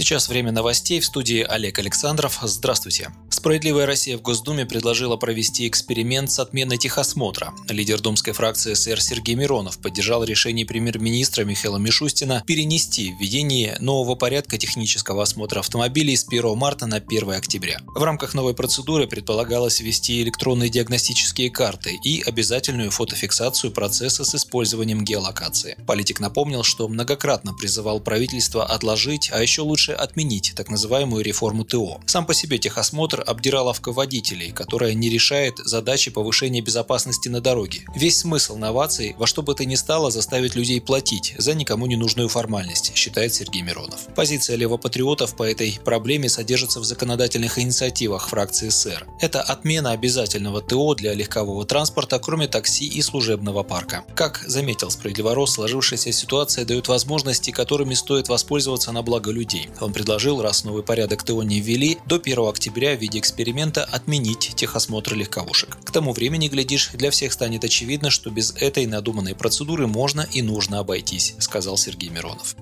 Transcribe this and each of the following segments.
Сейчас время новостей в студии Олег Александров. Здравствуйте. Справедливая Россия в Госдуме предложила провести эксперимент с отменой техосмотра. Лидер думской фракции СР Сергей Миронов поддержал решение премьер-министра Михаила Мишустина перенести введение нового порядка технического осмотра автомобилей с 1 марта на 1 октября. В рамках новой процедуры предполагалось ввести электронные диагностические карты и обязательную фотофиксацию процесса с использованием геолокации. Политик напомнил, что многократно призывал правительство отложить, а еще лучше отменить так называемую реформу ТО. Сам по себе техосмотр – обдираловка водителей, которая не решает задачи повышения безопасности на дороге. Весь смысл новаций во что бы то ни стало заставить людей платить за никому не нужную формальность, считает Сергей Миронов. Позиция левопатриотов по этой проблеме содержится в законодательных инициативах фракции СР. Это отмена обязательного ТО для легкового транспорта, кроме такси и служебного парка. Как заметил справедливорос, сложившаяся ситуация дает возможности, которыми стоит воспользоваться на благо людей. Он предложил, раз новый порядок ТО не ввели, до 1 октября в виде эксперимента отменить техосмотр легковушек. К тому времени, глядишь, для всех станет очевидно, что без этой надуманной процедуры можно и нужно обойтись, сказал Сергей Миронов.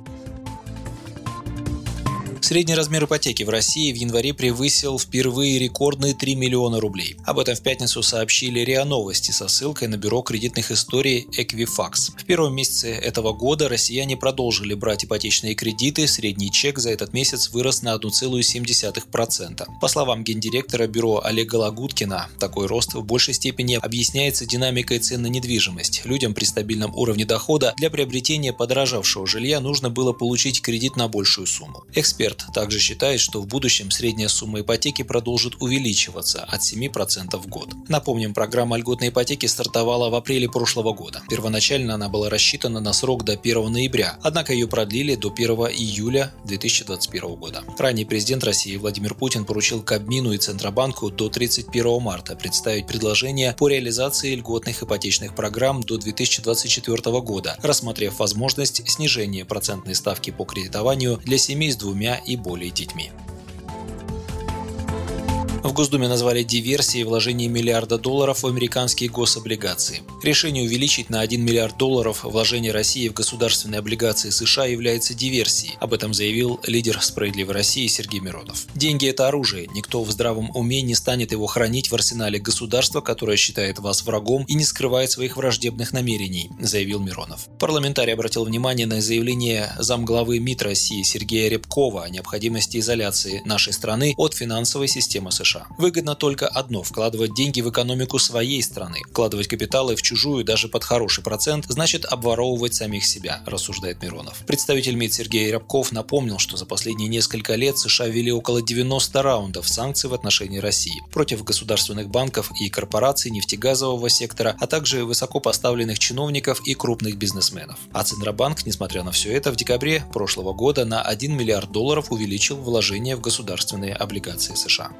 Средний размер ипотеки в России в январе превысил впервые рекордные 3 миллиона рублей. Об этом в пятницу сообщили РИА Новости со ссылкой на бюро кредитных историй Equifax. В первом месяце этого года россияне продолжили брать ипотечные кредиты, средний чек за этот месяц вырос на 1,7%. По словам гендиректора бюро Олега Лагуткина, такой рост в большей степени объясняется динамикой цен на недвижимость. Людям при стабильном уровне дохода для приобретения подорожавшего жилья нужно было получить кредит на большую сумму. Эксперт Эксперт также считает, что в будущем средняя сумма ипотеки продолжит увеличиваться от 7% в год. Напомним, программа льготной ипотеки стартовала в апреле прошлого года. Первоначально она была рассчитана на срок до 1 ноября, однако ее продлили до 1 июля 2021 года. Ранее президент России Владимир Путин поручил Кабмину и Центробанку до 31 марта представить предложение по реализации льготных ипотечных программ до 2024 года, рассмотрев возможность снижения процентной ставки по кредитованию для семей с двумя и более детьми. В Госдуме назвали диверсией вложение миллиарда долларов в американские гособлигации. Решение увеличить на 1 миллиард долларов вложение России в государственные облигации США является диверсией. Об этом заявил лидер «Справедливой России» Сергей Миронов. Деньги – это оружие. Никто в здравом уме не станет его хранить в арсенале государства, которое считает вас врагом и не скрывает своих враждебных намерений, заявил Миронов. Парламентарий обратил внимание на заявление замглавы МИД России Сергея Рябкова о необходимости изоляции нашей страны от финансовой системы США. США. Выгодно только одно – вкладывать деньги в экономику своей страны. Вкладывать капиталы в чужую даже под хороший процент значит обворовывать самих себя, рассуждает Миронов. Представитель МИД Сергей Рябков напомнил, что за последние несколько лет США ввели около 90 раундов санкций в отношении России против государственных банков и корпораций нефтегазового сектора, а также высокопоставленных чиновников и крупных бизнесменов. А Центробанк, несмотря на все это, в декабре прошлого года на 1 миллиард долларов увеличил вложения в государственные облигации США.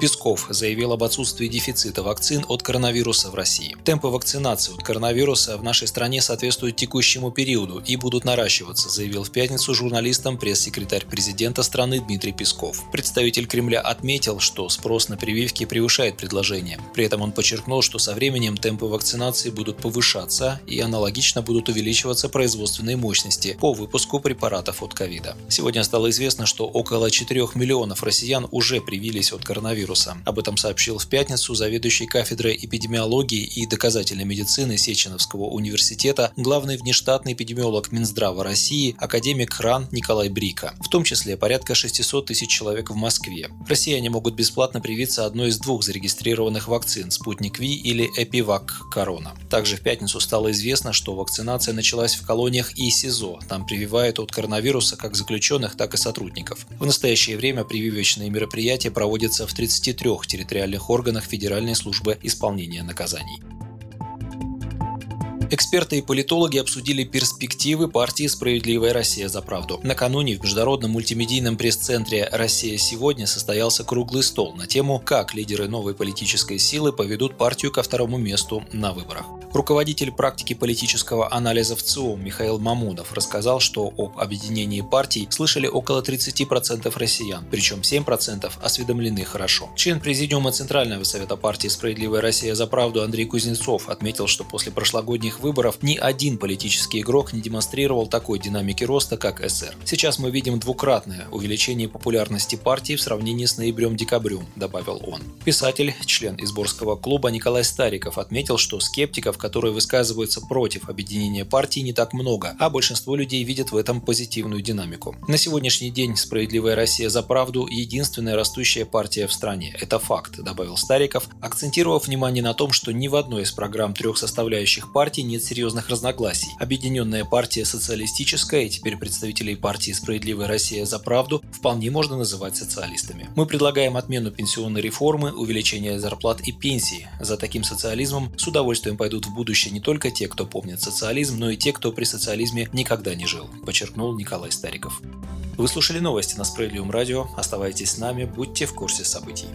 Песков заявил об отсутствии дефицита вакцин от коронавируса в России. Темпы вакцинации от коронавируса в нашей стране соответствуют текущему периоду и будут наращиваться, заявил в пятницу журналистам пресс-секретарь президента страны Дмитрий Песков. Представитель Кремля отметил, что спрос на прививки превышает предложение. При этом он подчеркнул, что со временем темпы вакцинации будут повышаться и аналогично будут увеличиваться производственные мощности по выпуску препаратов от ковида. Сегодня стало известно, что около 4 миллионов россиян уже привились от коронавируса коронавируса. Об этом сообщил в пятницу заведующий кафедрой эпидемиологии и доказательной медицины Сеченовского университета главный внештатный эпидемиолог Минздрава России академик РАН Николай Брика, в том числе порядка 600 тысяч человек в Москве. Россияне могут бесплатно привиться одной из двух зарегистрированных вакцин – Спутник Ви или Эпивак Корона. Также в пятницу стало известно, что вакцинация началась в колониях и СИЗО. Там прививают от коронавируса как заключенных, так и сотрудников. В настоящее время прививочные мероприятия проводятся в 30 33 территориальных органах Федеральной службы исполнения наказаний. Эксперты и политологи обсудили перспективы партии «Справедливая Россия за правду». Накануне в Международном мультимедийном пресс-центре «Россия сегодня» состоялся круглый стол на тему «Как лидеры новой политической силы поведут партию ко второму месту на выборах». Руководитель практики политического анализа в ЦИОМ Михаил Мамудов рассказал, что об объединении партий слышали около 30% россиян, причем 7% осведомлены хорошо. Член Президиума Центрального совета партии «Справедливая Россия за правду» Андрей Кузнецов отметил, что после прошлогодних последних выборов ни один политический игрок не демонстрировал такой динамики роста, как СР. Сейчас мы видим двукратное увеличение популярности партии в сравнении с ноябрем-декабрем, добавил он. Писатель, член Изборского клуба Николай Стариков отметил, что скептиков, которые высказываются против объединения партии, не так много, а большинство людей видят в этом позитивную динамику. На сегодняшний день «Справедливая Россия за правду» – единственная растущая партия в стране. Это факт, добавил Стариков, акцентировав внимание на том, что ни в одной из программ трех составляющих партий нет серьезных разногласий. Объединенная партия социалистическая и теперь представителей партии «Справедливая Россия за правду» вполне можно называть социалистами. Мы предлагаем отмену пенсионной реформы, увеличение зарплат и пенсий. За таким социализмом с удовольствием пойдут в будущее не только те, кто помнит социализм, но и те, кто при социализме никогда не жил, подчеркнул Николай Стариков. Вы слушали новости на Справедливом радио. Оставайтесь с нами, будьте в курсе событий.